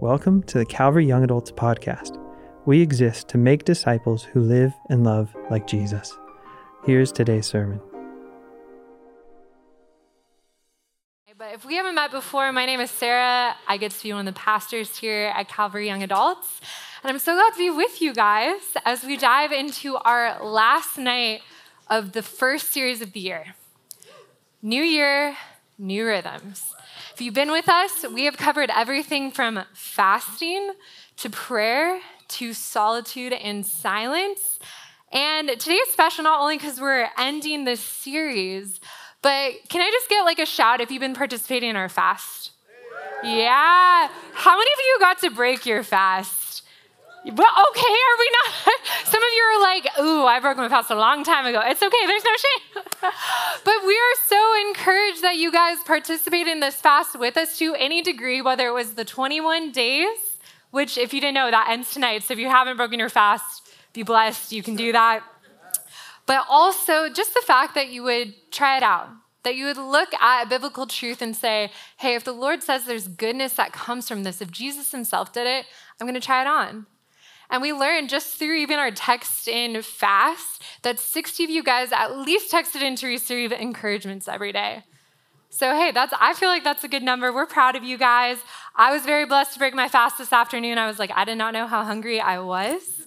Welcome to the Calvary Young Adults Podcast. We exist to make disciples who live and love like Jesus. Here's today's sermon. But if we haven't met before, my name is Sarah. I get to be one of the pastors here at Calvary Young Adults. And I'm so glad to be with you guys as we dive into our last night of the first series of the year. New year, new rhythms. If you've been with us, we have covered everything from fasting to prayer to solitude and silence. And today is special not only because we're ending this series, but can I just get like a shout if you've been participating in our fast? Yeah. How many of you got to break your fast? Well, okay, are we not? Some of you are like, ooh, I broke my fast a long time ago. It's okay, there's no shame. but we are so encouraged that you guys participate in this fast with us to any degree, whether it was the 21 days, which, if you didn't know, that ends tonight. So if you haven't broken your fast, be blessed, you can do that. But also just the fact that you would try it out, that you would look at a biblical truth and say, hey, if the Lord says there's goodness that comes from this, if Jesus himself did it, I'm going to try it on. And we learned just through even our text in fast that 60 of you guys at least texted in to receive encouragements every day. So hey, that's I feel like that's a good number. We're proud of you guys. I was very blessed to break my fast this afternoon. I was like, I did not know how hungry I was.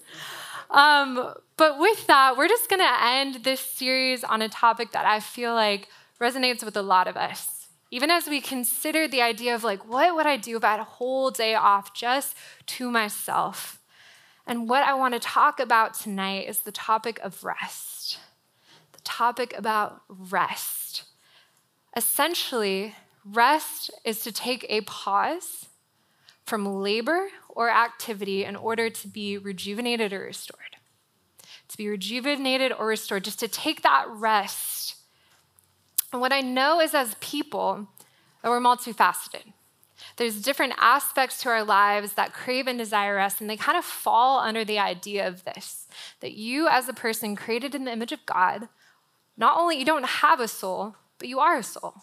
Um, but with that, we're just gonna end this series on a topic that I feel like resonates with a lot of us. Even as we consider the idea of like, what would I do if I had a whole day off just to myself? And what I want to talk about tonight is the topic of rest. The topic about rest. Essentially, rest is to take a pause from labor or activity in order to be rejuvenated or restored. To be rejuvenated or restored, just to take that rest. And what I know is as people, we're multifaceted. There's different aspects to our lives that crave and desire us, and they kind of fall under the idea of this that you, as a person created in the image of God, not only you don't have a soul, but you are a soul.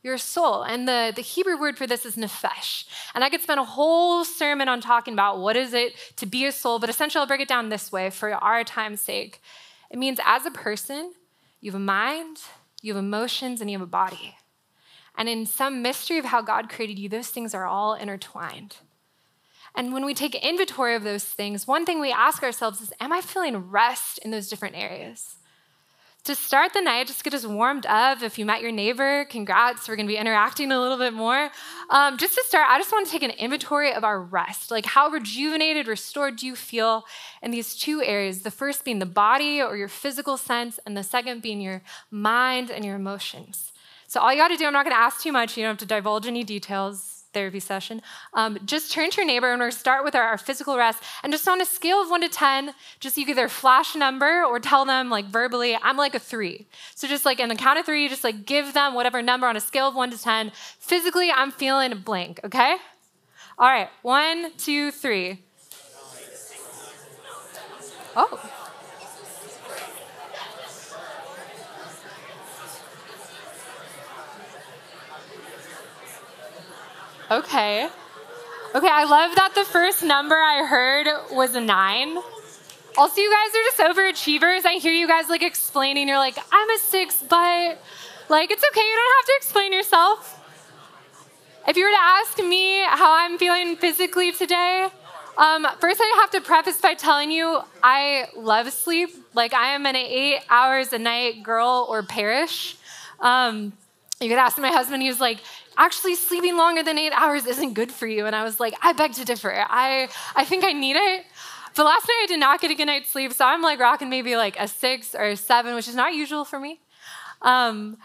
You're a soul. And the, the Hebrew word for this is nephesh. And I could spend a whole sermon on talking about what is it to be a soul, but essentially I'll break it down this way for our time's sake. It means as a person, you have a mind, you have emotions, and you have a body. And in some mystery of how God created you, those things are all intertwined. And when we take inventory of those things, one thing we ask ourselves is Am I feeling rest in those different areas? To start the night, just get us warmed up. If you met your neighbor, congrats. We're to be interacting a little bit more. Um, just to start, I just want to take an inventory of our rest. Like, how rejuvenated, restored do you feel in these two areas? The first being the body or your physical sense, and the second being your mind and your emotions. So all you got to do, I'm not going to ask too much. You don't have to divulge any details. Therapy session. Um, just turn to your neighbor and we're going to start with our, our, physical rest. And just on a scale of one to 10, just you either flash a number or tell them like verbally, I'm like a three. So just like in the count of three, just like give them whatever number on a scale of one to 10. Physically, I'm feeling blank, okay? All right, one, two, three. Oh. Okay. Okay, I love that the first number I heard was a nine. Also, you guys are just overachievers. I hear you guys like explaining. You're like, I'm a six, but like, it's okay. You don't have to explain yourself. If you were to ask me how I'm feeling physically today, um, first I have to preface by telling you I love sleep. Like, I am an eight hours a night girl or perish. Um, you could ask my husband, he was like, actually sleeping longer than eight hours isn't good for you. And I was like, I beg to differ. I, I think I need it. But last night I did not get a good night's sleep, so I'm like rocking maybe like a six or a seven, which is not usual for me. Um,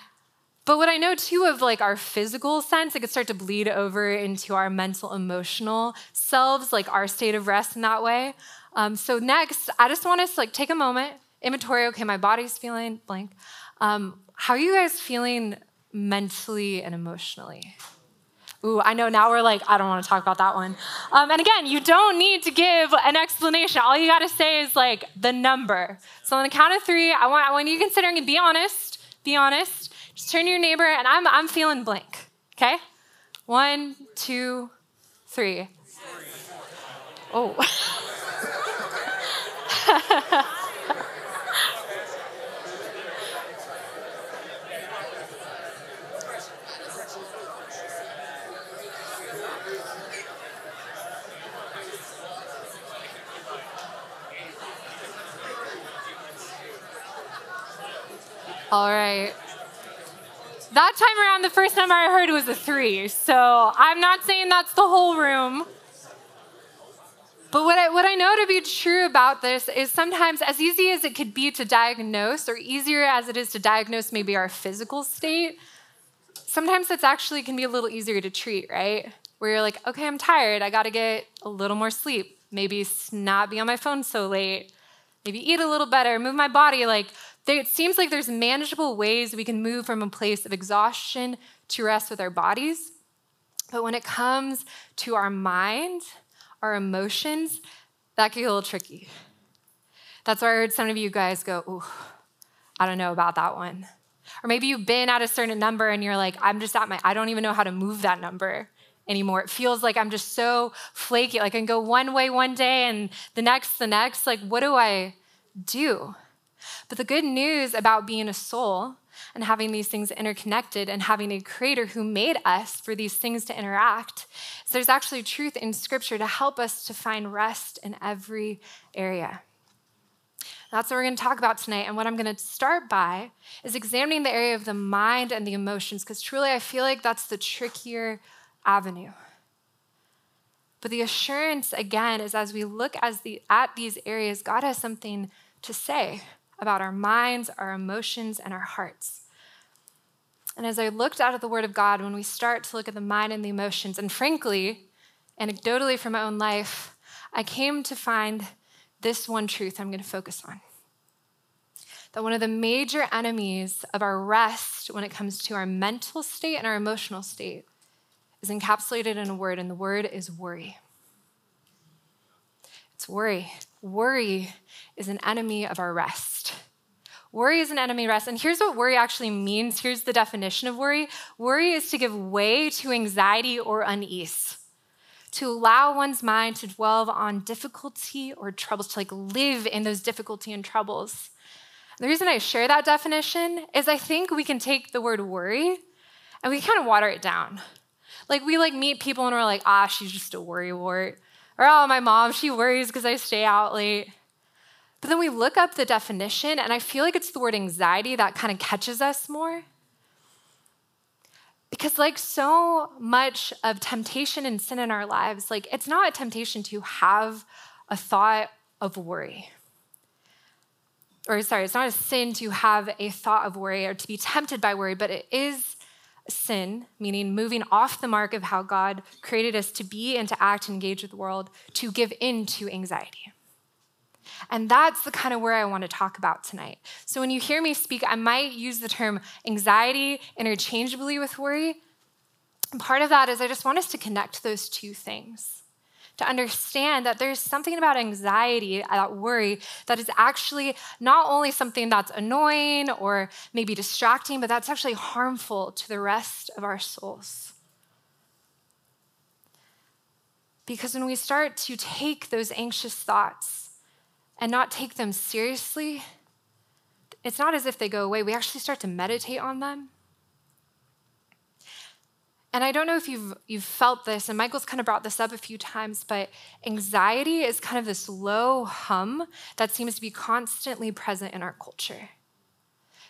but what I know too of like our physical sense, it could start to bleed over into our mental, emotional selves, like our state of rest in that way. Um, so next, I just want us to like take a moment, inventory. Okay, my body's feeling blank. Um, how are you guys feeling mentally and emotionally. Ooh, I know now we're like, I don't want to talk about that one. Um, and again, you don't need to give an explanation. All you got to say is like the number. So on the count of three, I want, I want you considering and be honest. Be honest. Just turn to your neighbor and I'm, I'm feeling blank. Okay? One, two, three. Oh. All right. That time around, the first number I heard was a three. So I'm not saying that's the whole room. But what I, what I know to be true about this is sometimes, as easy as it could be to diagnose, or easier as it is to diagnose maybe our physical state, sometimes it's actually can be a little easier to treat, right? Where you're like, okay, I'm tired. I got to get a little more sleep. Maybe not be on my phone so late. Maybe eat a little better, move my body. Like, it seems like there's manageable ways we can move from a place of exhaustion to rest with our bodies. But when it comes to our mind, our emotions, that can get a little tricky. That's why I heard some of you guys go, Ooh, I don't know about that one. Or maybe you've been at a certain number and you're like, I'm just at my, I don't even know how to move that number anymore. It feels like I'm just so flaky. Like I can go one way one day and the next, the next. Like, what do I do? But the good news about being a soul and having these things interconnected and having a creator who made us for these things to interact is there's actually truth in scripture to help us to find rest in every area. That's what we're going to talk about tonight. And what I'm going to start by is examining the area of the mind and the emotions, because truly I feel like that's the trickier avenue. But the assurance, again, is as we look as the, at these areas, God has something to say about our minds, our emotions, and our hearts. And as I looked out at the Word of God, when we start to look at the mind and the emotions, and frankly, anecdotally from my own life, I came to find this one truth I'm going to focus on. That one of the major enemies of our rest when it comes to our mental state and our emotional state is encapsulated in a word, and the word is worry. It's worry. Worry is an enemy of our rest. Worry is an enemy rest. And here's what worry actually means. Here's the definition of worry worry is to give way to anxiety or unease, to allow one's mind to dwell on difficulty or troubles, to like live in those difficulty and troubles. The reason I share that definition is I think we can take the word worry and we kind of water it down. Like we like meet people and we're like, ah, she's just a worry wart. Or, oh, my mom, she worries because I stay out late. But then we look up the definition, and I feel like it's the word anxiety that kind of catches us more. Because, like so much of temptation and sin in our lives, like it's not a temptation to have a thought of worry. Or, sorry, it's not a sin to have a thought of worry or to be tempted by worry, but it is sin, meaning moving off the mark of how God created us to be and to act and engage with the world, to give in to anxiety. And that's the kind of where I want to talk about tonight. So when you hear me speak, I might use the term anxiety interchangeably with worry. Part of that is I just want us to connect those two things to understand that there's something about anxiety, that worry, that is actually not only something that's annoying or maybe distracting, but that's actually harmful to the rest of our souls. Because when we start to take those anxious thoughts and not take them seriously, it's not as if they go away. We actually start to meditate on them and I don't know if you've, you've felt this, and Michael's kind of brought this up a few times, but anxiety is kind of this low hum that seems to be constantly present in our culture.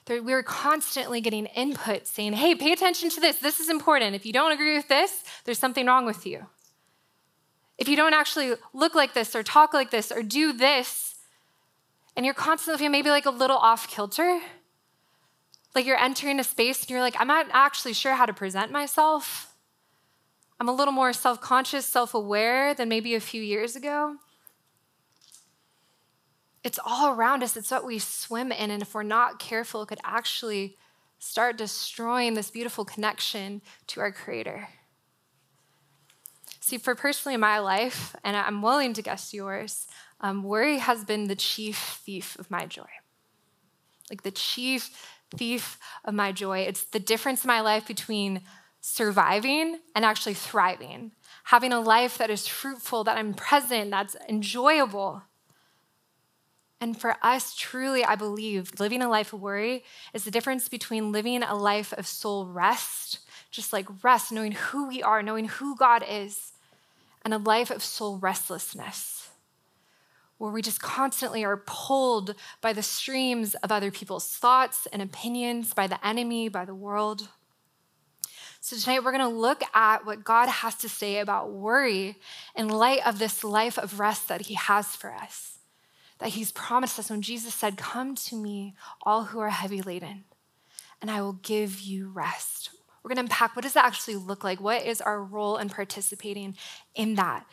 We're constantly getting input saying, hey, pay attention to this. This is important. If you don't agree with this, there's something wrong with you. If you don't actually look like this or talk like this or do this, and you're constantly maybe like a little off kilter, like you're entering a space and you're like, I'm not actually sure how to present myself. I'm a little more self conscious, self aware than maybe a few years ago. It's all around us, it's what we swim in. And if we're not careful, it could actually start destroying this beautiful connection to our Creator. See, for personally my life, and I'm willing to guess yours, um, worry has been the chief thief of my joy. Like the chief thief of my joy. It's the difference in my life between surviving and actually thriving. having a life that is fruitful, that I'm present, that's enjoyable. And for us, truly, I believe living a life of worry is the difference between living a life of soul rest, just like rest, knowing who we are, knowing who God is, and a life of soul restlessness, where we just constantly are pulled by the streams of other people's thoughts and opinions, by the enemy, by the world. So, tonight we're going to look at what God has to say about worry in light of this life of rest that He has for us that he's promised us when Jesus said, Come to me, all who are heavy laden, and I will give you rest. We're going to unpack what does that actually look like? What is our role in participating in that?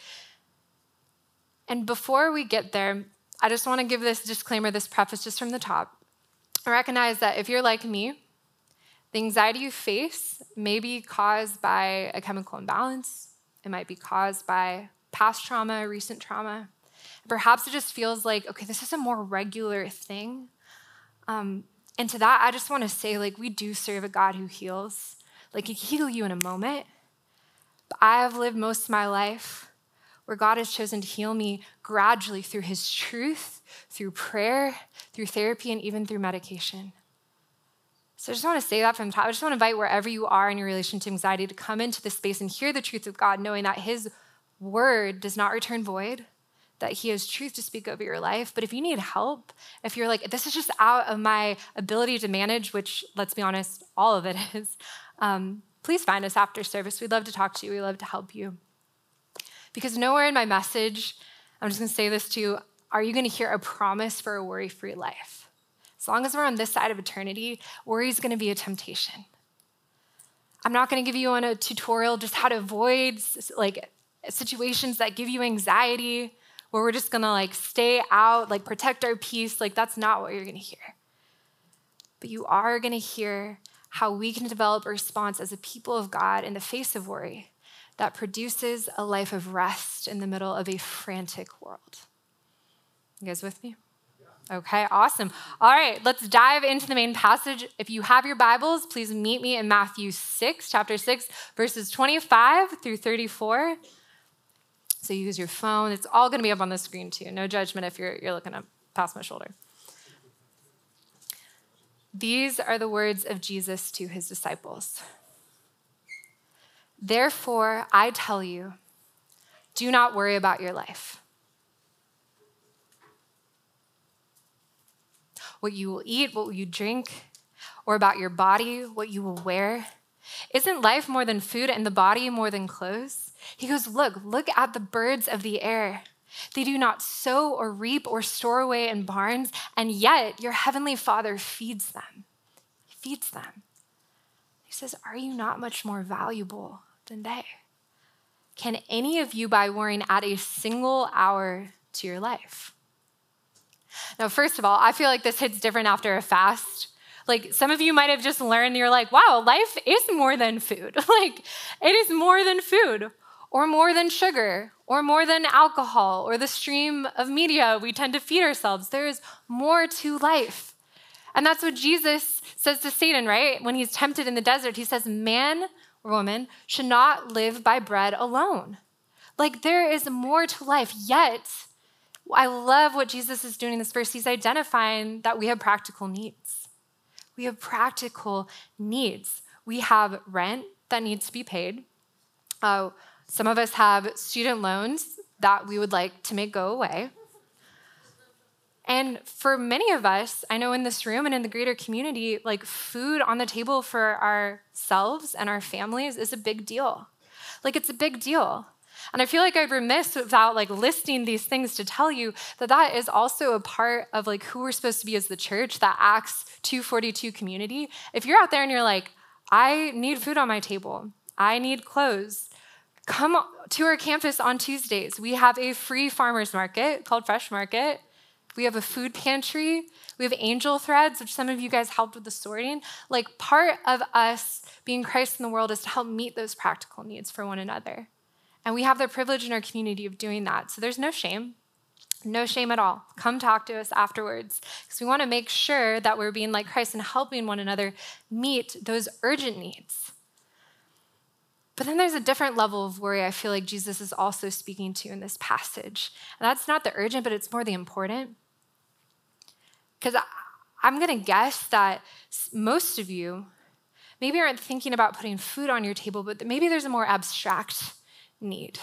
And before we get there, I just want to give this disclaimer, this preface just from the top. I recognize that if you're like me, the anxiety you face may be caused by a chemical imbalance, it might be caused by past trauma, recent trauma. Perhaps it just feels like, okay, this is a more regular thing. Um, and to that, I just want to say, like, we do serve a God who heals. Like, He can heal you in a moment. But I have lived most of my life where God has chosen to heal me gradually through His truth, through prayer, through therapy, and even through medication. So I just want to say that from the top. I just want to invite wherever you are in your relation to anxiety to come into this space and hear the truth of God, knowing that His word does not return void that He has truth to speak over your life. But if you need help, if you're like, this is just out of my ability to manage, which let's be honest, all of it is, um, please find us after service. We'd love to talk to you, we'd love to help you. Because nowhere in my message, I'm just gonna say this to you, are you gonna hear a promise for a worry free life? As long as we're on this side of eternity, worry is gonna be a temptation. I'm not gonna give you on a tutorial just how to avoid like situations that give you anxiety where we're just gonna like stay out, like protect our peace. Like, that's not what you're gonna hear. But you are gonna hear how we can develop a response as a people of God in the face of worry that produces a life of rest in the middle of a frantic world. You guys with me? Okay, awesome. All right, let's dive into the main passage. If you have your Bibles, please meet me in Matthew 6, chapter 6, verses 25 through 34. So you use your phone. It's all going to be up on the screen too. No judgment if you're, you're looking up past my shoulder. These are the words of Jesus to his disciples. Therefore, I tell you, do not worry about your life. What you will eat, what you drink, or about your body, what you will wear. Isn't life more than food and the body more than clothes? He goes, Look, look at the birds of the air. They do not sow or reap or store away in barns, and yet your heavenly Father feeds them. He feeds them. He says, Are you not much more valuable than they? Can any of you, by worrying, add a single hour to your life? Now, first of all, I feel like this hits different after a fast like some of you might have just learned, you're like, wow, life is more than food. like it is more than food or more than sugar or more than alcohol or the stream of media we tend to feed ourselves. There is more to life. And that's what Jesus says to Satan, right? When he's tempted in the desert, he says, Man woman should not live by bread alone. Like there is more to life, yet I love what Jesus is doing in this verse. He's identifying that we have practical needs. We have practical needs. We have rent that needs to be paid. Uh, some of us have student loans that we would like to make go away. And for many of us, I know in this room and in the greater community, like food on the table for ourselves and our families is a big deal. Like it's a big deal. And I feel like I'd remiss without like listing these things to tell you that that is also a part of like who we're supposed to be as the church, that Acts 242 community. If you're out there and you're like, I need food on my table, I need clothes, come to our campus on Tuesdays. We have a free farmers market called Fresh Market. We have a food pantry. We have angel threads, which some of you guys helped with the sorting. Like part of us being Christ in the world is to help meet those practical needs for one another. And we have the privilege in our community of doing that. So there's no shame. No shame at all. Come talk to us afterwards because we want to make sure that we're being like Christ and helping one another meet those urgent needs. But then there's a different level of worry I feel like Jesus is also speaking to in this passage. And that's not the urgent, but it's more the important. Because I'm going to guess that most of you maybe aren't thinking about putting food on your table, but maybe there's a more abstract need.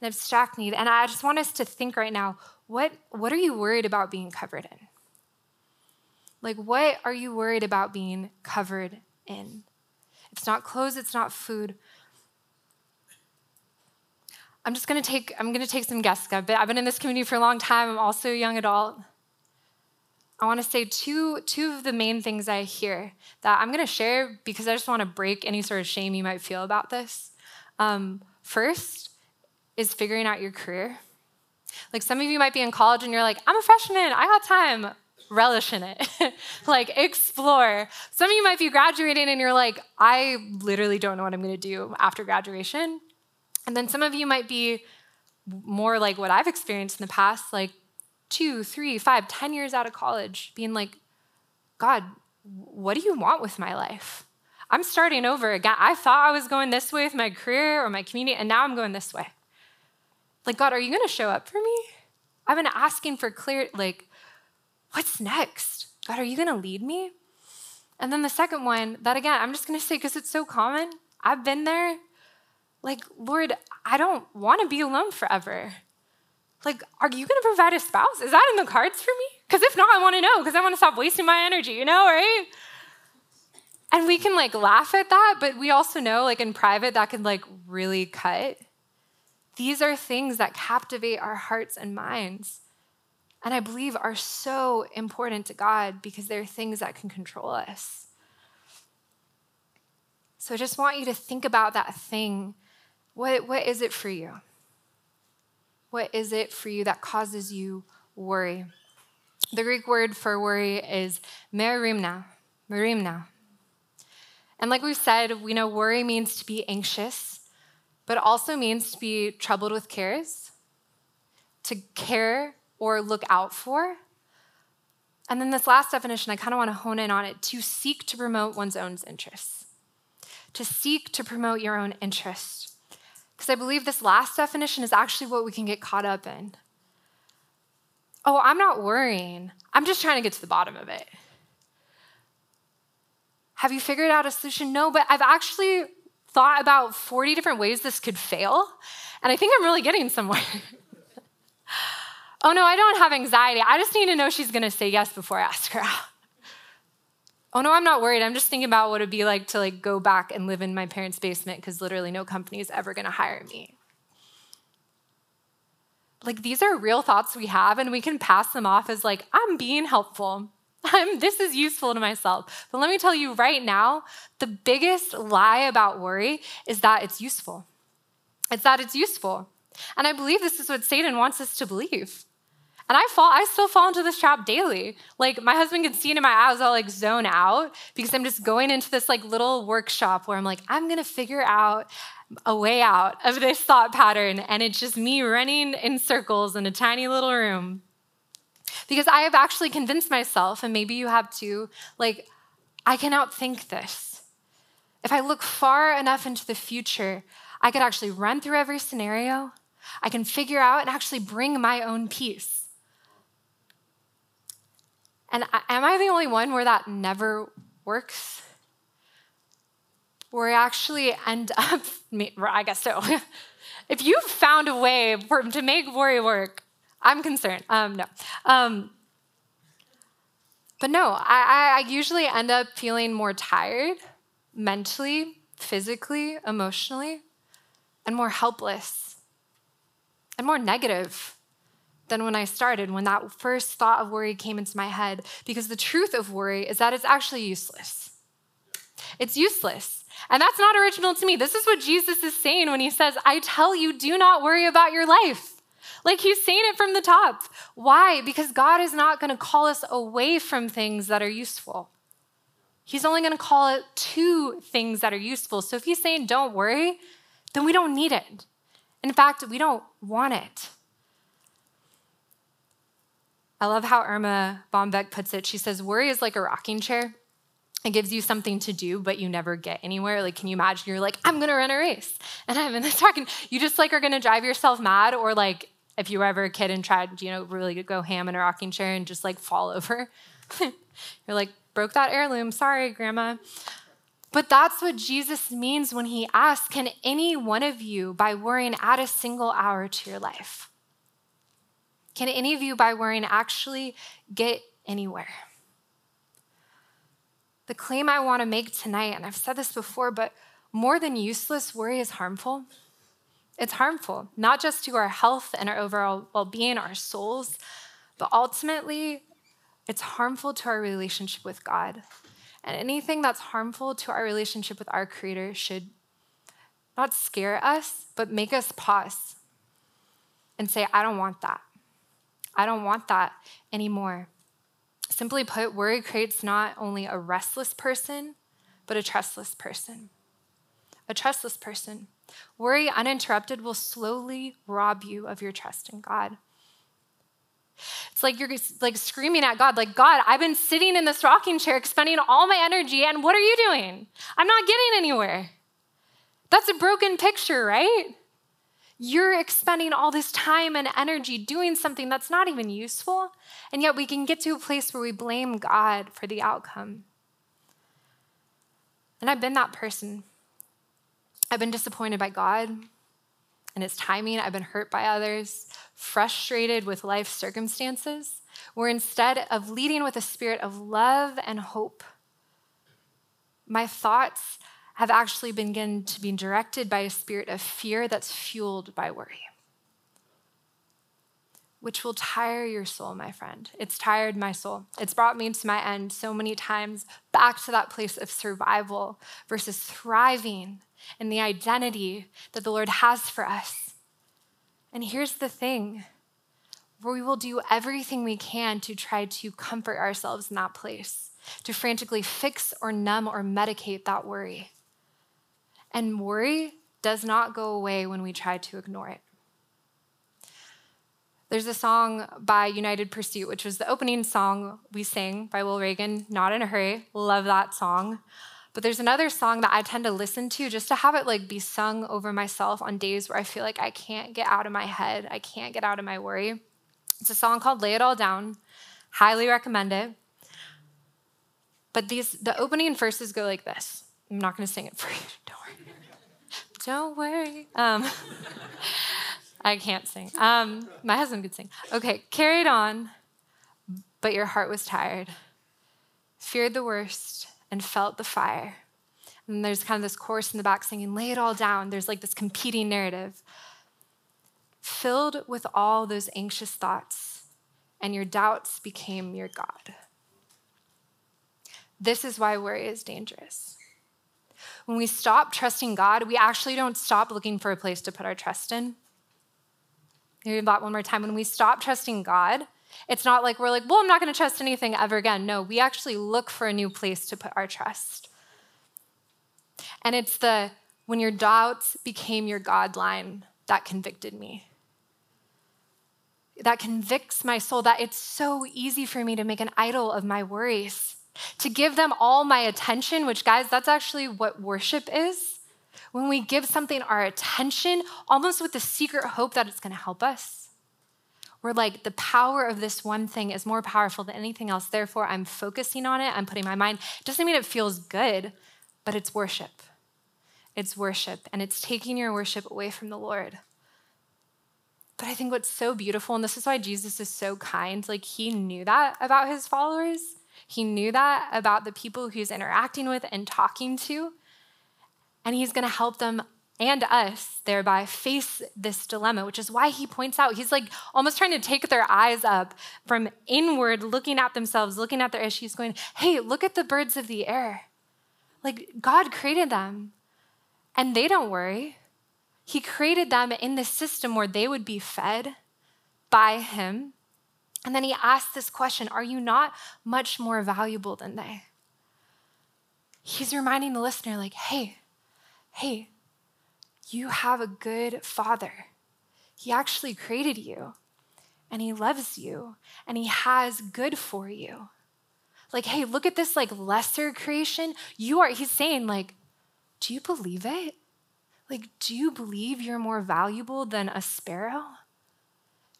An abstract need. And I just want us to think right now what, what are you worried about being covered in? Like, what are you worried about being covered in? It's not clothes, it's not food. I'm just gonna take, I'm gonna take some guesses. Been, I've been in this community for a long time. I'm also a young adult. I want to say two, two of the main things I hear that I'm going to share because I just want to break any sort of shame you might feel about this. Um, first is figuring out your career. Like some of you might be in college and you're like, I'm a freshman, I got time relish in it. like explore. Some of you might be graduating and you're like, I literally don't know what I'm going to do after graduation. And then some of you might be more like what I've experienced in the past, like two, three, five, ten years out of college, being like, God, what do you want with my life? I'm starting over again. I thought I was going this way with my career or my community, and now I'm going this way. Like, God, are you going to show up for me? I've been asking for clear, like, what's next? God, are you going to lead me? And then the second one, that again, I'm just going to say because it's so common. I've been there. Like, Lord, I don't want to be alone forever. Like, are you going to provide a spouse? Is that in the cards for me? Because if not, I want to know because I want to stop wasting my energy, you know, right? And we can like laugh at that, but we also know, like in private, that can like really cut. These are things that captivate our hearts and minds and I believe are so important to God because they're things that can control us. So I just want you to think about that thing. What, what is it for you? What is it for you that causes you worry? The Greek word for worry is merimna, merimna. And like we've said, we know worry means to be anxious, but also means to be troubled with cares, to care or look out for. And then this last definition, I kind of want to hone in on it to seek to promote one's own interests. To seek to promote your own interests. Because I believe this last definition is actually what we can get caught up in. Oh, I'm not worrying. I'm just trying to get to the bottom of it. Have you figured out a solution? No, but I've actually thought about 40 different ways this could fail, and I think I'm really getting somewhere. Oh no, I don't have anxiety. I just need to know she's gonna say yes before I ask her out. Oh no, I'm not worried. I'm just thinking about what it'd be like to like go back and live in my parents' basement because literally no company is ever gonna hire me. Like these are real thoughts we have, and we can pass them off as like, I'm being helpful. I'm, this is useful to myself. But let me tell you right now, the biggest lie about worry is that it's useful. It's that it's useful. And I believe this is what Satan wants us to believe. And I fall, I still fall into this trap daily. Like my husband can see it in my eyes, I'll like zone out because I'm just going into this like little workshop where I'm like, I'm gonna figure out a way out of this thought pattern. And it's just me running in circles in a tiny little room. Because I have actually convinced myself, and maybe you have too, like, I can outthink this. If I look far enough into the future, I could actually run through every scenario. I can figure out and actually bring my own peace. And am I the only one where that never works? Where I actually end up, I guess so. if you've found a way to make worry work, I'm concerned. Um, no. Um, but no, I, I usually end up feeling more tired mentally, physically, emotionally, and more helpless and more negative than when I started, when that first thought of worry came into my head. Because the truth of worry is that it's actually useless. It's useless. And that's not original to me. This is what Jesus is saying when he says, I tell you, do not worry about your life. Like he's saying it from the top. Why? Because God is not going to call us away from things that are useful. He's only going to call it to things that are useful. So if he's saying don't worry, then we don't need it. In fact, we don't want it. I love how Erma Bombeck puts it. She says, Worry is like a rocking chair. it gives you something to do, but you never get anywhere. Like, can you imagine you're like, I'm gonna run a race and I'm in this and you just like are gonna drive yourself mad, or like if you were ever a kid and tried, you know, really go ham in a rocking chair and just like fall over. you're like, broke that heirloom. Sorry, grandma. But that's what Jesus means when he asks, Can any one of you, by worrying, add a single hour to your life? Can any of you, by worrying, actually get anywhere? The claim I want to make tonight, and I've said this before, but more than useless, worry is harmful. It's harmful, not just to our health and our overall well being, our souls, but ultimately, it's harmful to our relationship with God. And anything that's harmful to our relationship with our Creator should not scare us, but make us pause and say, I don't want that. I don't want that anymore. Simply put, worry creates not only a restless person, but a trustless person. A trustless person. Worry uninterrupted will slowly rob you of your trust in God. It's like you're like screaming at God, like, God, I've been sitting in this rocking chair expending all my energy, and what are you doing? I'm not getting anywhere. That's a broken picture, right? You're expending all this time and energy doing something that's not even useful, and yet we can get to a place where we blame God for the outcome. And I've been that person. I've been disappointed by God and His timing. I've been hurt by others, frustrated with life circumstances, where instead of leading with a spirit of love and hope, my thoughts have actually begun to be directed by a spirit of fear that's fueled by worry, which will tire your soul, my friend. It's tired my soul. It's brought me to my end so many times back to that place of survival versus thriving in the identity that the Lord has for us. And here's the thing we will do everything we can to try to comfort ourselves in that place, to frantically fix or numb or medicate that worry. And worry does not go away when we try to ignore it. There's a song by United Pursuit, which was the opening song we sang by Will Reagan, Not in a Hurry. Love that song. But there's another song that I tend to listen to just to have it like be sung over myself on days where I feel like I can't get out of my head, I can't get out of my worry. It's a song called Lay It All Down. Highly recommend it. But these the opening verses go like this. I'm not going to sing it for you. Don't don't worry. Um, I can't sing. Um, my husband could sing. Okay, carried on, but your heart was tired, feared the worst, and felt the fire. And there's kind of this chorus in the back singing, lay it all down. There's like this competing narrative. Filled with all those anxious thoughts, and your doubts became your God. This is why worry is dangerous. When we stop trusting God, we actually don't stop looking for a place to put our trust in. Hear that one more time. When we stop trusting God, it's not like we're like, well, I'm not going to trust anything ever again. No, we actually look for a new place to put our trust. And it's the when your doubts became your God line that convicted me. That convicts my soul that it's so easy for me to make an idol of my worries to give them all my attention, which, guys, that's actually what worship is. When we give something our attention, almost with the secret hope that it's going to help us. We're like, the power of this one thing is more powerful than anything else. Therefore, I'm focusing on it. I'm putting my mind. It doesn't mean it feels good, but it's worship. It's worship, and it's taking your worship away from the Lord. But I think what's so beautiful, and this is why Jesus is so kind, like he knew that about his followers he knew that about the people he's interacting with and talking to. And he's going to help them and us thereby face this dilemma, which is why he points out, he's like almost trying to take their eyes up from inward, looking at themselves, looking at their issues, going, hey, look at the birds of the air. Like God created them and they don't worry. He created them in the system where they would be fed by Him and then he asks this question Are you not much more valuable than they? He's reminding the listener, like, hey, hey, you have a good father. He actually created you and he loves you and he has good for you. Like, hey, look at this like lesser creation. You are, he's saying, like, do you believe it? Like, do you believe you're more valuable than a sparrow?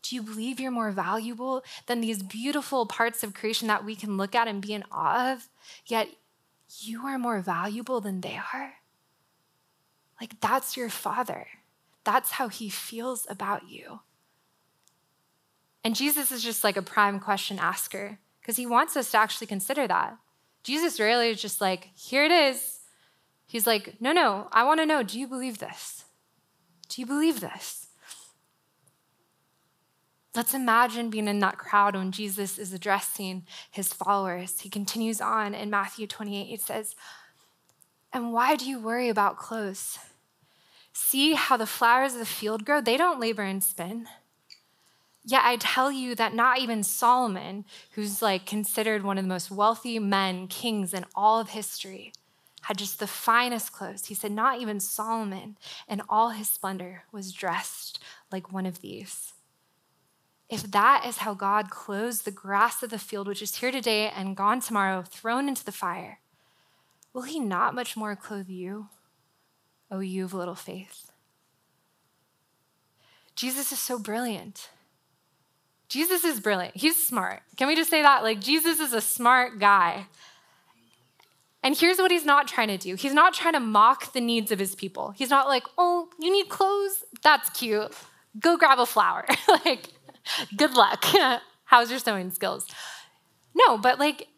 Do you believe you're more valuable than these beautiful parts of creation that we can look at and be in awe of? Yet you are more valuable than they are? Like, that's your father. That's how he feels about you. And Jesus is just like a prime question asker because he wants us to actually consider that. Jesus really is just like, here it is. He's like, no, no, I want to know, do you believe this? Do you believe this? Let's imagine being in that crowd when Jesus is addressing his followers. He continues on in Matthew 28. He says, And why do you worry about clothes? See how the flowers of the field grow? They don't labor and spin. Yet I tell you that not even Solomon, who's like considered one of the most wealthy men, kings in all of history, had just the finest clothes. He said, not even Solomon in all his splendor was dressed like one of these. If that is how God clothes the grass of the field, which is here today and gone tomorrow, thrown into the fire, will he not much more clothe you, O you of little faith? Jesus is so brilliant. Jesus is brilliant. He's smart. Can we just say that? Like, Jesus is a smart guy. And here's what he's not trying to do he's not trying to mock the needs of his people. He's not like, oh, you need clothes? That's cute. Go grab a flower. like, good luck. How's your sewing skills? No, but like,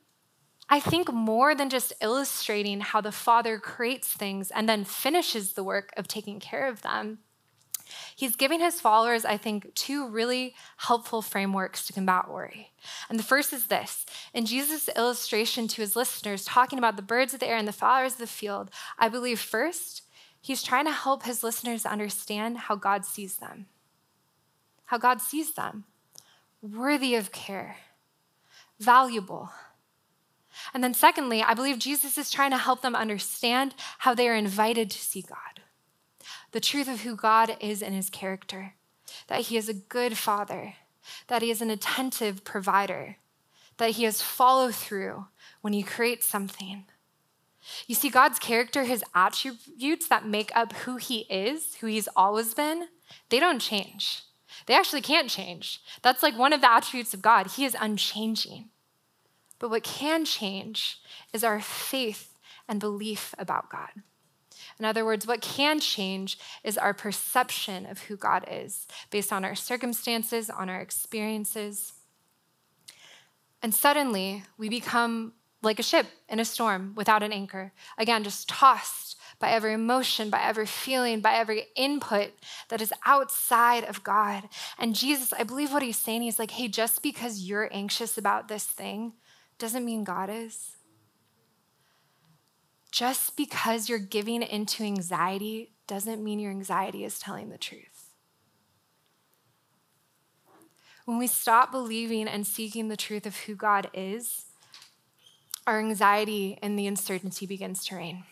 I think more than just illustrating how the Father creates things and then finishes the work of taking care of them, He's giving his followers, I think, two really helpful frameworks to combat worry. And the first is this in Jesus' illustration to his listeners, talking about the birds of the air and the flowers of the field, I believe first, he's trying to help his listeners understand how God sees them. How God sees them worthy of care, valuable. And then, secondly, I believe Jesus is trying to help them understand how they are invited to see God the truth of who God is in his character, that he is a good father, that he is an attentive provider, that he has follow through when he creates something. You see, God's character, his attributes that make up who he is, who he's always been, they don't change. They actually can't change. That's like one of the attributes of God. He is unchanging. But what can change is our faith and belief about God. In other words, what can change is our perception of who God is based on our circumstances, on our experiences. And suddenly, we become like a ship in a storm without an anchor. Again, just tossed by every emotion, by every feeling, by every input that is outside of God. And Jesus, I believe what he's saying, he's like, hey, just because you're anxious about this thing doesn't mean God is. Just because you're giving into anxiety doesn't mean your anxiety is telling the truth. When we stop believing and seeking the truth of who God is, our anxiety and the uncertainty begins to reign.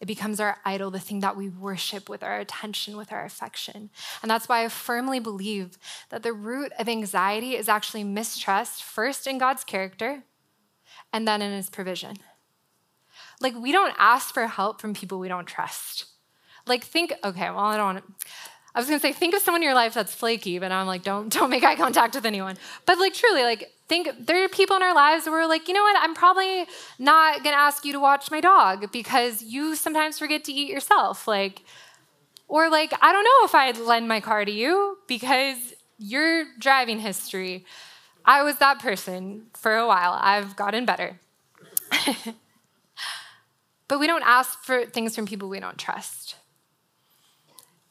It becomes our idol, the thing that we worship with our attention, with our affection. And that's why I firmly believe that the root of anxiety is actually mistrust, first in God's character and then in his provision. Like, we don't ask for help from people we don't trust. Like, think, okay, well, I don't want to. I was gonna say, think of someone in your life that's flaky, but I'm like, don't don't make eye contact with anyone. But like, truly, like, think there are people in our lives where we're like, you know what? I'm probably not gonna ask you to watch my dog because you sometimes forget to eat yourself. Like, or like, I don't know if I'd lend my car to you because your driving history. I was that person for a while. I've gotten better. But we don't ask for things from people we don't trust.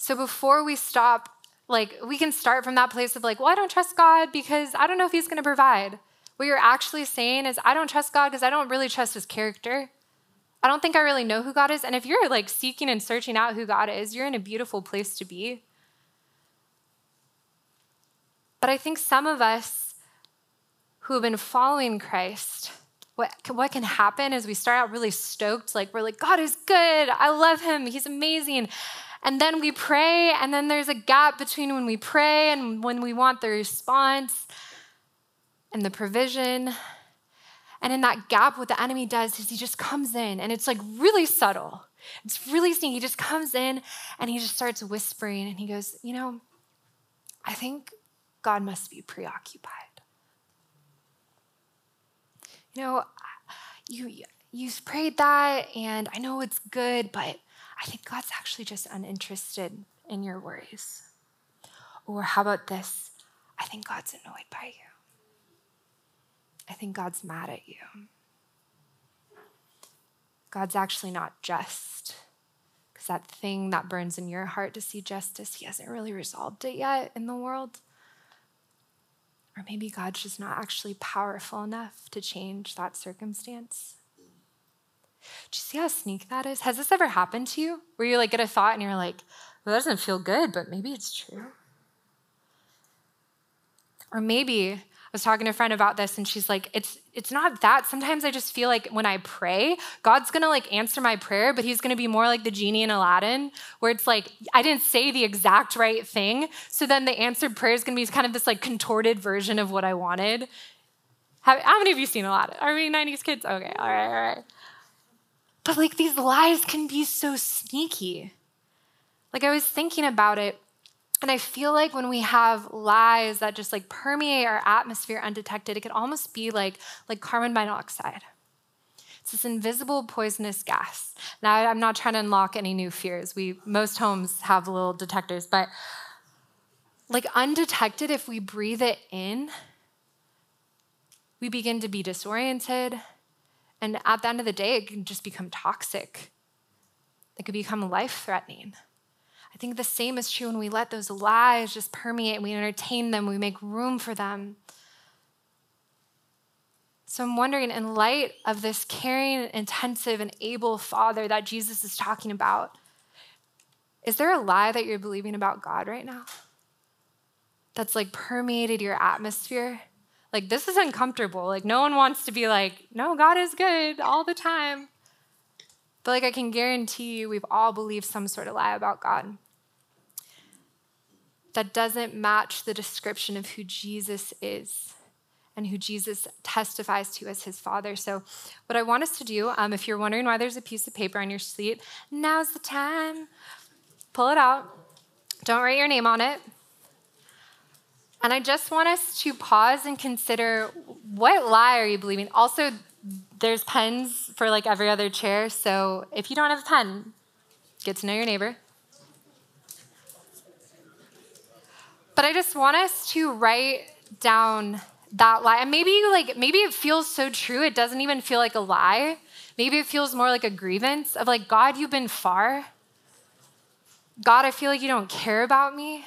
So before we stop, like, we can start from that place of, like, well, I don't trust God because I don't know if He's going to provide. What you're actually saying is, I don't trust God because I don't really trust His character. I don't think I really know who God is. And if you're like seeking and searching out who God is, you're in a beautiful place to be. But I think some of us who have been following Christ, what, what can happen is we start out really stoked, like we're like, God is good. I love him. He's amazing. And then we pray, and then there's a gap between when we pray and when we want the response and the provision. And in that gap, what the enemy does is he just comes in and it's like really subtle. It's really sneaky. He just comes in and he just starts whispering and he goes, You know, I think God must be preoccupied. You know, you, you've prayed that and I know it's good, but I think God's actually just uninterested in your worries. Or how about this? I think God's annoyed by you. I think God's mad at you. God's actually not just. Because that thing that burns in your heart to see justice, He hasn't really resolved it yet in the world. Or maybe God's just not actually powerful enough to change that circumstance. Do you see how sneak that is? Has this ever happened to you? Where you like get a thought and you're like, well, that doesn't feel good, but maybe it's true. Or maybe I was talking to a friend about this and she's like, it's it's not that. Sometimes I just feel like when I pray, God's gonna like answer my prayer, but he's gonna be more like the genie in Aladdin, where it's like, I didn't say the exact right thing. So then the answered prayer is gonna be kind of this like contorted version of what I wanted. How, many of you seen Aladdin? Are we 90s kids? Okay, all right, all right. But like these lies can be so sneaky. Like I was thinking about it, and I feel like when we have lies that just like permeate our atmosphere undetected, it could almost be like, like carbon monoxide. It's this invisible poisonous gas. Now, I'm not trying to unlock any new fears. We most homes have little detectors, but like undetected, if we breathe it in, we begin to be disoriented. And at the end of the day, it can just become toxic. It could become life threatening. I think the same is true when we let those lies just permeate, we entertain them, we make room for them. So I'm wondering, in light of this caring, intensive, and able Father that Jesus is talking about, is there a lie that you're believing about God right now? That's like permeated your atmosphere? Like, this is uncomfortable. Like, no one wants to be like, no, God is good all the time. But, like, I can guarantee you, we've all believed some sort of lie about God that doesn't match the description of who Jesus is and who Jesus testifies to as his father. So, what I want us to do, um, if you're wondering why there's a piece of paper on your seat, now's the time. Pull it out. Don't write your name on it. And I just want us to pause and consider what lie are you believing? Also, there's pens for like every other chair. So if you don't have a pen, get to know your neighbor. But I just want us to write down that lie. And maybe like maybe it feels so true it doesn't even feel like a lie. Maybe it feels more like a grievance of like God, you've been far. God, I feel like you don't care about me.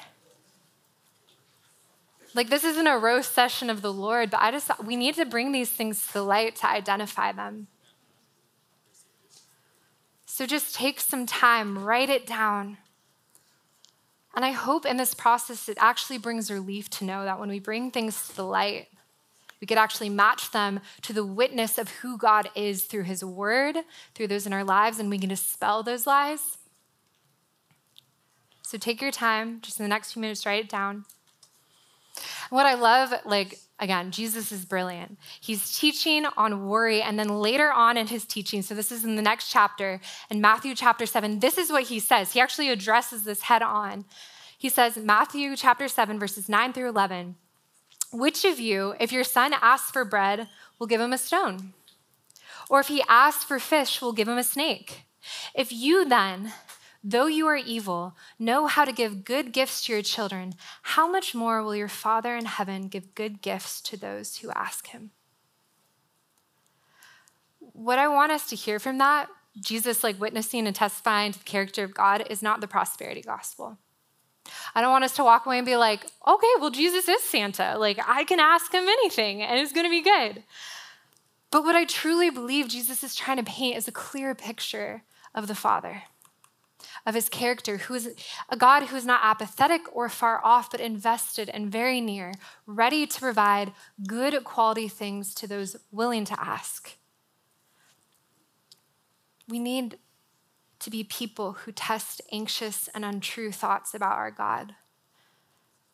Like this isn't a roast session of the Lord, but I just we need to bring these things to the light to identify them. So just take some time, write it down. And I hope in this process it actually brings relief to know that when we bring things to the light, we could actually match them to the witness of who God is through his word, through those in our lives, and we can dispel those lies. So take your time, just in the next few minutes, write it down. What I love, like, again, Jesus is brilliant. He's teaching on worry, and then later on in his teaching, so this is in the next chapter, in Matthew chapter 7, this is what he says. He actually addresses this head on. He says, Matthew chapter 7, verses 9 through 11, which of you, if your son asks for bread, will give him a stone? Or if he asks for fish, will give him a snake? If you then, Though you are evil, know how to give good gifts to your children, how much more will your Father in heaven give good gifts to those who ask him? What I want us to hear from that, Jesus like witnessing and testifying to the character of God, is not the prosperity gospel. I don't want us to walk away and be like, okay, well, Jesus is Santa. Like, I can ask him anything and it's going to be good. But what I truly believe Jesus is trying to paint is a clear picture of the Father of his character, who is a God who is not apathetic or far off, but invested and very near, ready to provide good quality things to those willing to ask. We need to be people who test anxious and untrue thoughts about our God.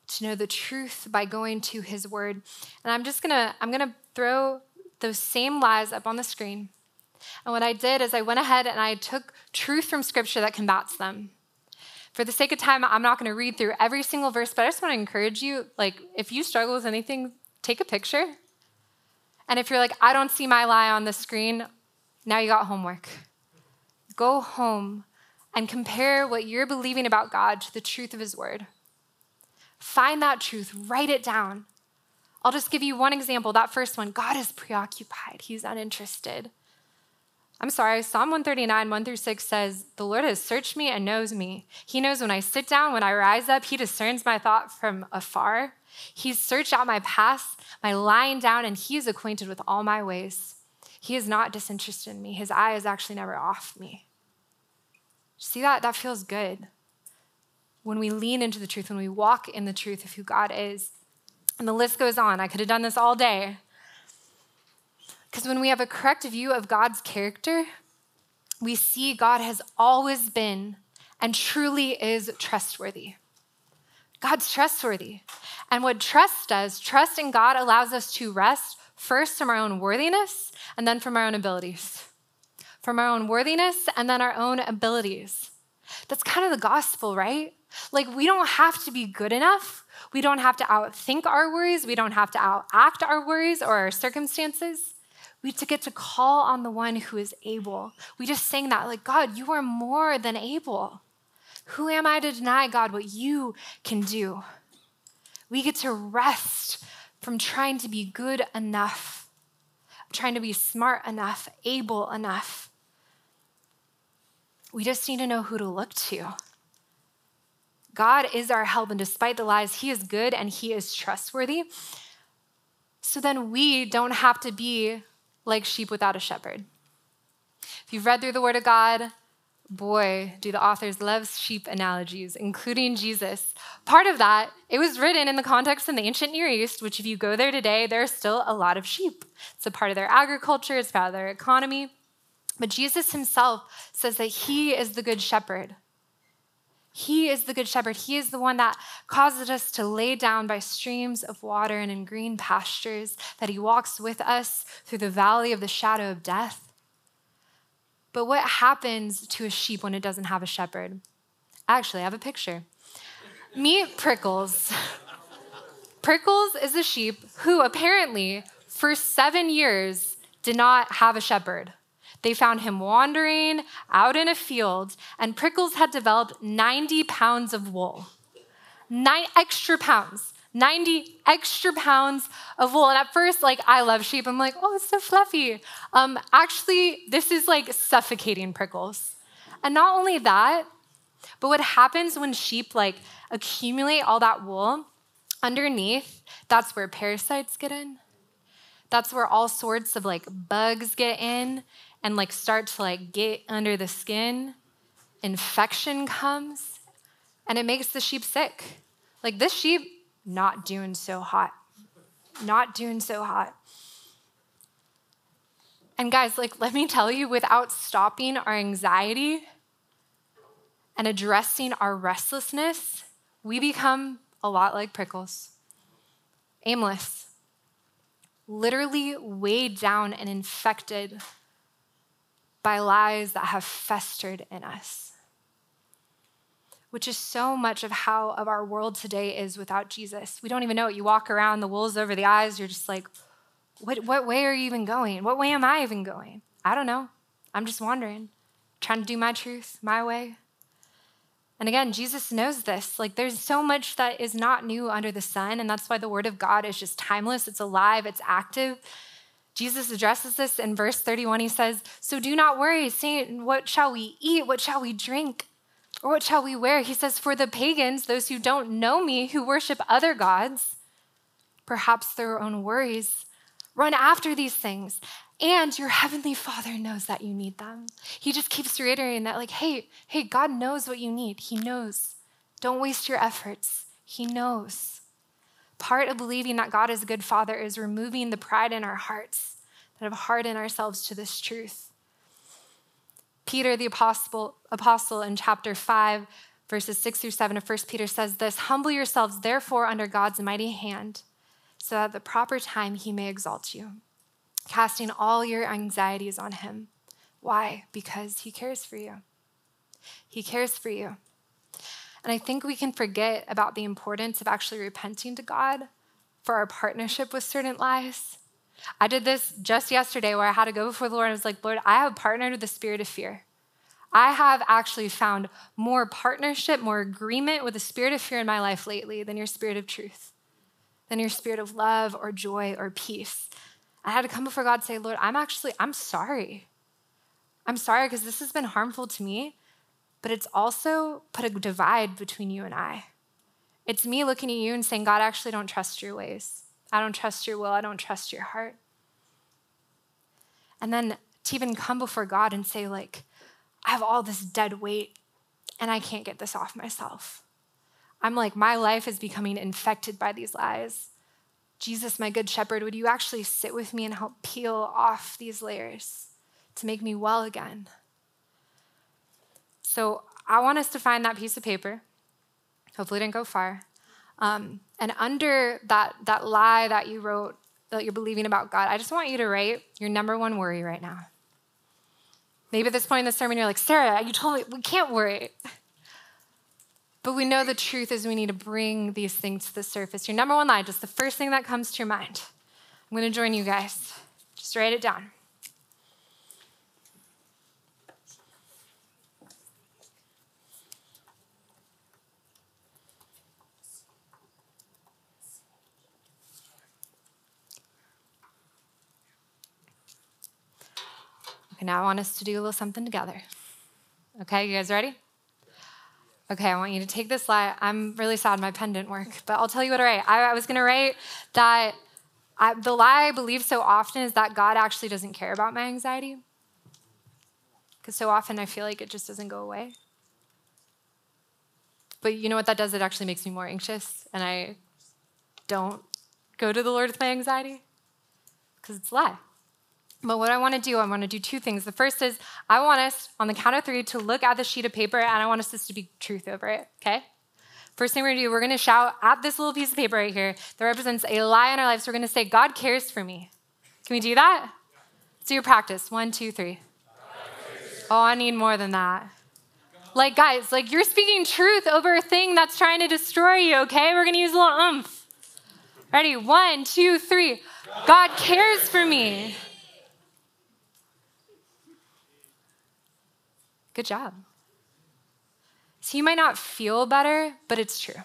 To know the truth by going to his word. And I'm just gonna, I'm gonna throw those same lies up on the screen. And what I did is I went ahead and I took truth from scripture that combats them. For the sake of time, I'm not going to read through every single verse, but I just want to encourage you like, if you struggle with anything, take a picture. And if you're like, I don't see my lie on the screen, now you got homework. Go home and compare what you're believing about God to the truth of His Word. Find that truth, write it down. I'll just give you one example. That first one God is preoccupied, He's uninterested. I'm sorry, Psalm 139, 1 through 6 says, The Lord has searched me and knows me. He knows when I sit down, when I rise up, He discerns my thought from afar. He's searched out my past, my lying down, and He is acquainted with all my ways. He is not disinterested in me. His eye is actually never off me. See that? That feels good. When we lean into the truth, when we walk in the truth of who God is. And the list goes on. I could have done this all day. Because when we have a correct view of God's character, we see God has always been and truly is trustworthy. God's trustworthy. And what trust does, trust in God allows us to rest first from our own worthiness and then from our own abilities. From our own worthiness and then our own abilities. That's kind of the gospel, right? Like, we don't have to be good enough. We don't have to outthink our worries. We don't have to outact our worries or our circumstances. We get to call on the one who is able. We just sang that, like, God, you are more than able. Who am I to deny, God, what you can do? We get to rest from trying to be good enough, trying to be smart enough, able enough. We just need to know who to look to. God is our help, and despite the lies, He is good and He is trustworthy. So then we don't have to be like sheep without a shepherd. If you've read through the Word of God, boy, do the authors love sheep analogies, including Jesus. Part of that, it was written in the context in the ancient Near East, which if you go there today, there are still a lot of sheep. It's a part of their agriculture, it's part of their economy. But Jesus himself says that he is the good shepherd. He is the good shepherd. He is the one that causes us to lay down by streams of water and in green pastures, that he walks with us through the valley of the shadow of death. But what happens to a sheep when it doesn't have a shepherd? Actually, I have a picture. Meet Prickles. Prickles is a sheep who apparently, for seven years, did not have a shepherd. They found him wandering out in a field, and Prickles had developed 90 pounds of wool. Nine extra pounds. 90 extra pounds of wool. And at first, like, I love sheep. I'm like, oh, it's so fluffy. Um, actually, this is like suffocating prickles. And not only that, but what happens when sheep like accumulate all that wool underneath, that's where parasites get in. That's where all sorts of like bugs get in and like start to like get under the skin, infection comes and it makes the sheep sick. Like this sheep, not doing so hot. Not doing so hot. And guys, like, let me tell you, without stopping our anxiety and addressing our restlessness, we become a lot like prickles aimless, literally weighed down and infected by lies that have festered in us. Which is so much of how of our world today is without Jesus. We don't even know it. You walk around, the wool's over the eyes, you're just like, what, what way are you even going? What way am I even going? I don't know. I'm just wandering, trying to do my truth, my way. And again, Jesus knows this. Like, there's so much that is not new under the sun, and that's why the word of God is just timeless, it's alive, it's active. Jesus addresses this in verse 31. He says, So do not worry, saying, What shall we eat? What shall we drink? Or what shall we wear? He says, For the pagans, those who don't know me, who worship other gods, perhaps their own worries, run after these things. And your heavenly Father knows that you need them. He just keeps reiterating that, like, hey, hey, God knows what you need. He knows. Don't waste your efforts. He knows. Part of believing that God is a good father is removing the pride in our hearts that have hardened ourselves to this truth. Peter, the apostle, apostle in chapter 5, verses 6 through 7 of 1 Peter says this Humble yourselves, therefore, under God's mighty hand, so that at the proper time he may exalt you, casting all your anxieties on Him. Why? Because He cares for you. He cares for you. And I think we can forget about the importance of actually repenting to God for our partnership with certain lies. I did this just yesterday where I had to go before the Lord and I was like, Lord, I have partnered with the spirit of fear. I have actually found more partnership, more agreement with the spirit of fear in my life lately than your spirit of truth, than your spirit of love or joy or peace. I had to come before God and say, Lord, I'm actually, I'm sorry. I'm sorry because this has been harmful to me but it's also put a divide between you and I. It's me looking at you and saying, God, I actually don't trust your ways. I don't trust your will. I don't trust your heart. And then to even come before God and say, like, I have all this dead weight and I can't get this off myself. I'm like, my life is becoming infected by these lies. Jesus, my good shepherd, would you actually sit with me and help peel off these layers to make me well again? So I want us to find that piece of paper. Hopefully, it didn't go far. Um, and under that, that lie that you wrote, that you're believing about God, I just want you to write your number one worry right now. Maybe at this point in the sermon, you're like, Sarah, you told me we can't worry. But we know the truth is we need to bring these things to the surface. Your number one lie, just the first thing that comes to your mind. I'm going to join you guys. Just write it down. Okay, now I want us to do a little something together. Okay, you guys ready? Okay, I want you to take this lie. I'm really sad my pen didn't work, but I'll tell you what I write. I, I was to write that I, the lie I believe so often is that God actually doesn't care about my anxiety. Because so often I feel like it just doesn't go away. But you know what that does? It actually makes me more anxious, and I don't go to the Lord with my anxiety because it's a lie. But what I want to do, I want to do two things. The first is I want us on the count of three to look at the sheet of paper and I want us to speak truth over it, okay? First thing we're gonna do, we're gonna shout at this little piece of paper right here that represents a lie in our lives. So we're gonna say, God cares for me. Can we do that? Let's do your practice. One, two, three. Oh, I need more than that. Like, guys, like you're speaking truth over a thing that's trying to destroy you, okay? We're gonna use a little oomph. Ready? One, two, three. God cares for me. Good job. So you might not feel better, but it's true.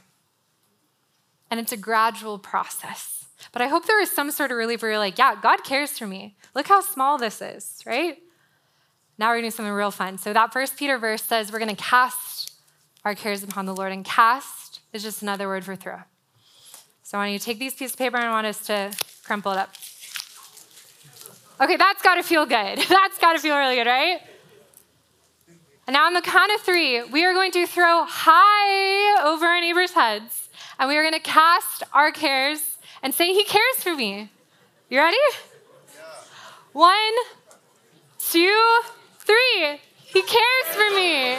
And it's a gradual process. But I hope there is some sort of relief where you're like, yeah, God cares for me. Look how small this is, right? Now we're gonna do something real fun. So that first Peter verse says we're gonna cast our cares upon the Lord, and cast is just another word for throw. So I want you to take these pieces of paper and I want us to crumple it up. Okay, that's gotta feel good. That's gotta feel really good, right? And now on the count of three, we are going to throw high over our neighbors' heads and we are going to cast our cares and say, He cares for me. You ready? Yeah. One, two, three. He cares for me.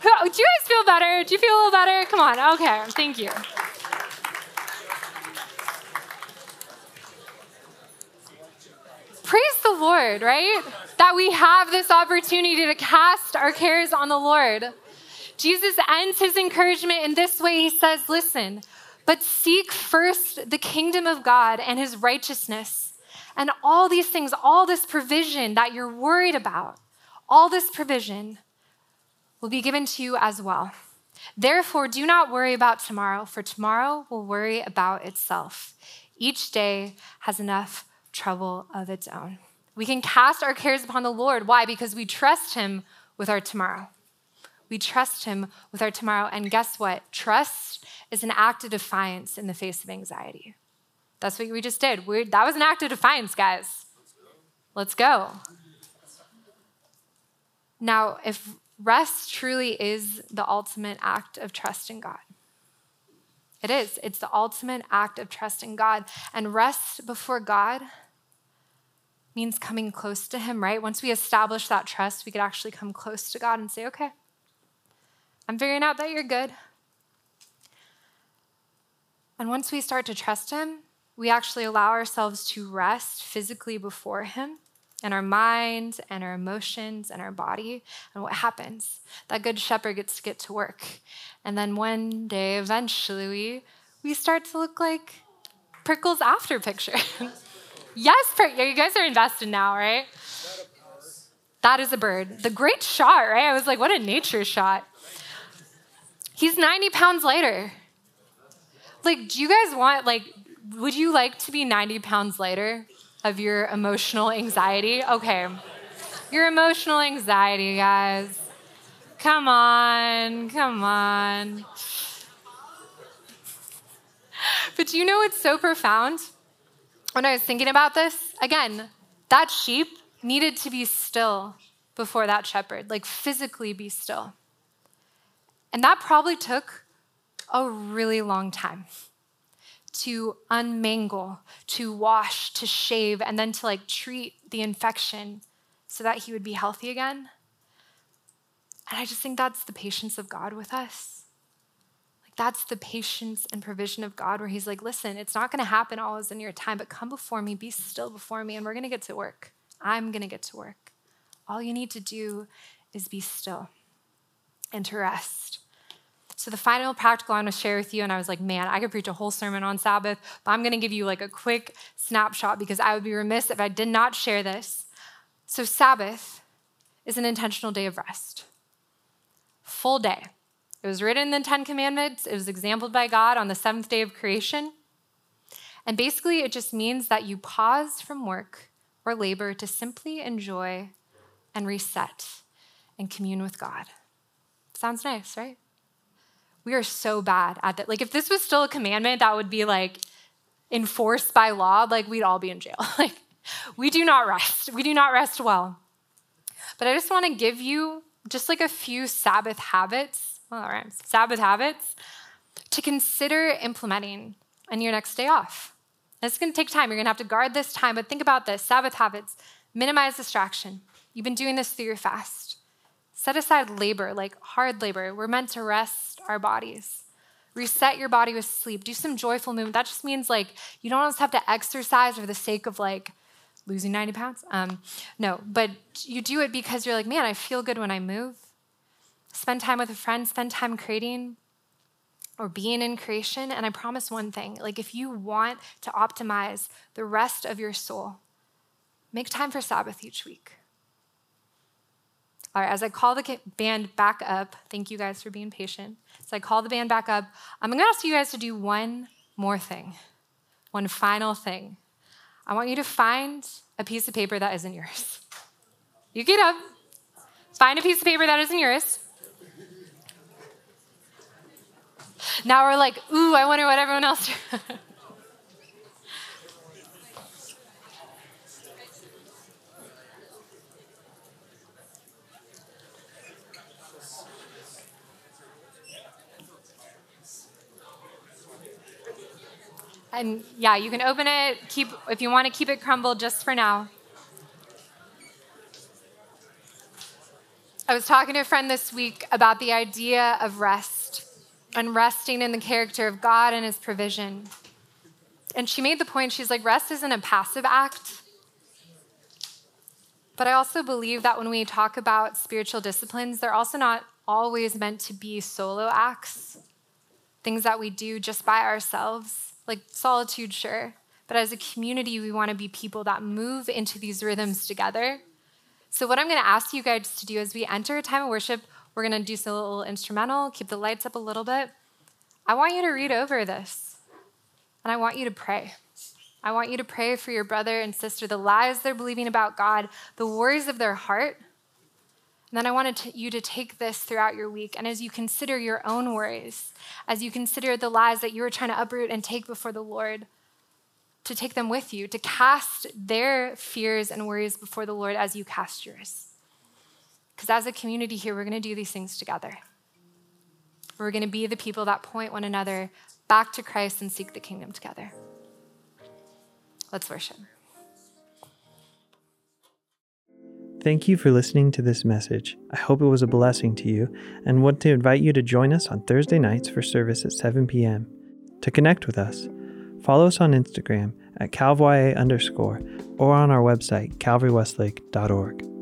Do you guys feel better? Do you feel a little better? Come on. Okay. Thank you. Praise the Lord, right? That we have this opportunity to cast our cares on the Lord. Jesus ends his encouragement in this way He says, Listen, but seek first the kingdom of God and his righteousness, and all these things, all this provision that you're worried about, all this provision will be given to you as well. Therefore, do not worry about tomorrow, for tomorrow will worry about itself. Each day has enough trouble of its own. We can cast our cares upon the Lord. Why? Because we trust Him with our tomorrow. We trust Him with our tomorrow. And guess what? Trust is an act of defiance in the face of anxiety. That's what we just did. We're, that was an act of defiance, guys. Let's go. Now, if rest truly is the ultimate act of trust in God, it is. It's the ultimate act of trust in God. And rest before God means coming close to Him, right? Once we establish that trust, we could actually come close to God and say, okay, I'm figuring out that you're good. And once we start to trust Him, we actually allow ourselves to rest physically before Him and our minds and our emotions and our body. And what happens? That good shepherd gets to get to work. And then one day, eventually, we, we start to look like Prickle's after picture. yes, you guys are invested now, right? That is a bird. The great shot, right? I was like, what a nature shot. He's 90 pounds lighter. Like, do you guys want, like, would you like to be 90 pounds lighter of your emotional anxiety? Okay. Your emotional anxiety, guys. Come on, come on. But do you know what's so profound? When I was thinking about this, again, that sheep needed to be still before that shepherd, like physically be still. And that probably took a really long time to unmangle, to wash, to shave, and then to like treat the infection so that he would be healthy again. And I just think that's the patience of God with us. That's the patience and provision of God where he's like, listen, it's not going to happen always in your time, but come before me, be still before me, and we're going to get to work. I'm going to get to work. All you need to do is be still and to rest. So, the final practical I want to share with you, and I was like, man, I could preach a whole sermon on Sabbath, but I'm going to give you like a quick snapshot because I would be remiss if I did not share this. So, Sabbath is an intentional day of rest, full day. It was written in the Ten Commandments, it was exampled by God on the seventh day of creation. And basically, it just means that you pause from work or labor to simply enjoy and reset and commune with God. Sounds nice, right? We are so bad at that. Like, if this was still a commandment that would be like enforced by law, like, we'd all be in jail. like, we do not rest. We do not rest well. But I just want to give you just like a few Sabbath habits, all right, Sabbath habits to consider implementing on your next day off. And it's going to take time. You're going to have to guard this time, but think about this Sabbath habits minimize distraction. You've been doing this through your fast. Set aside labor, like hard labor. We're meant to rest our bodies. Reset your body with sleep. Do some joyful movement. That just means like you don't always have to exercise for the sake of like losing 90 pounds. Um, no, but you do it because you're like, man, I feel good when I move. Spend time with a friend, spend time creating or being in creation. And I promise one thing like, if you want to optimize the rest of your soul, make time for Sabbath each week. All right, as I call the band back up, thank you guys for being patient. As I call the band back up, I'm gonna ask you guys to do one more thing, one final thing. I want you to find a piece of paper that isn't yours. You get up, find a piece of paper that isn't yours. Now we're like, ooh, I wonder what everyone else. and yeah, you can open it. Keep if you want to keep it crumbled just for now. I was talking to a friend this week about the idea of rest and resting in the character of God and his provision. And she made the point she's like, rest isn't a passive act. But I also believe that when we talk about spiritual disciplines, they're also not always meant to be solo acts, things that we do just by ourselves. Like solitude, sure. But as a community, we want to be people that move into these rhythms together. So, what I'm going to ask you guys to do as we enter a time of worship, we're going to do some little instrumental, keep the lights up a little bit. I want you to read over this, and I want you to pray. I want you to pray for your brother and sister, the lies they're believing about God, the worries of their heart. And then I wanted you to take this throughout your week. And as you consider your own worries, as you consider the lies that you are trying to uproot and take before the Lord, to take them with you, to cast their fears and worries before the Lord as you cast yours. Because as a community here, we're going to do these things together. We're going to be the people that point one another back to Christ and seek the kingdom together. Let's worship. Thank you for listening to this message. I hope it was a blessing to you and want to invite you to join us on Thursday nights for service at 7 p.m. To connect with us, follow us on Instagram at calvya underscore or on our website, calvarywestlake.org.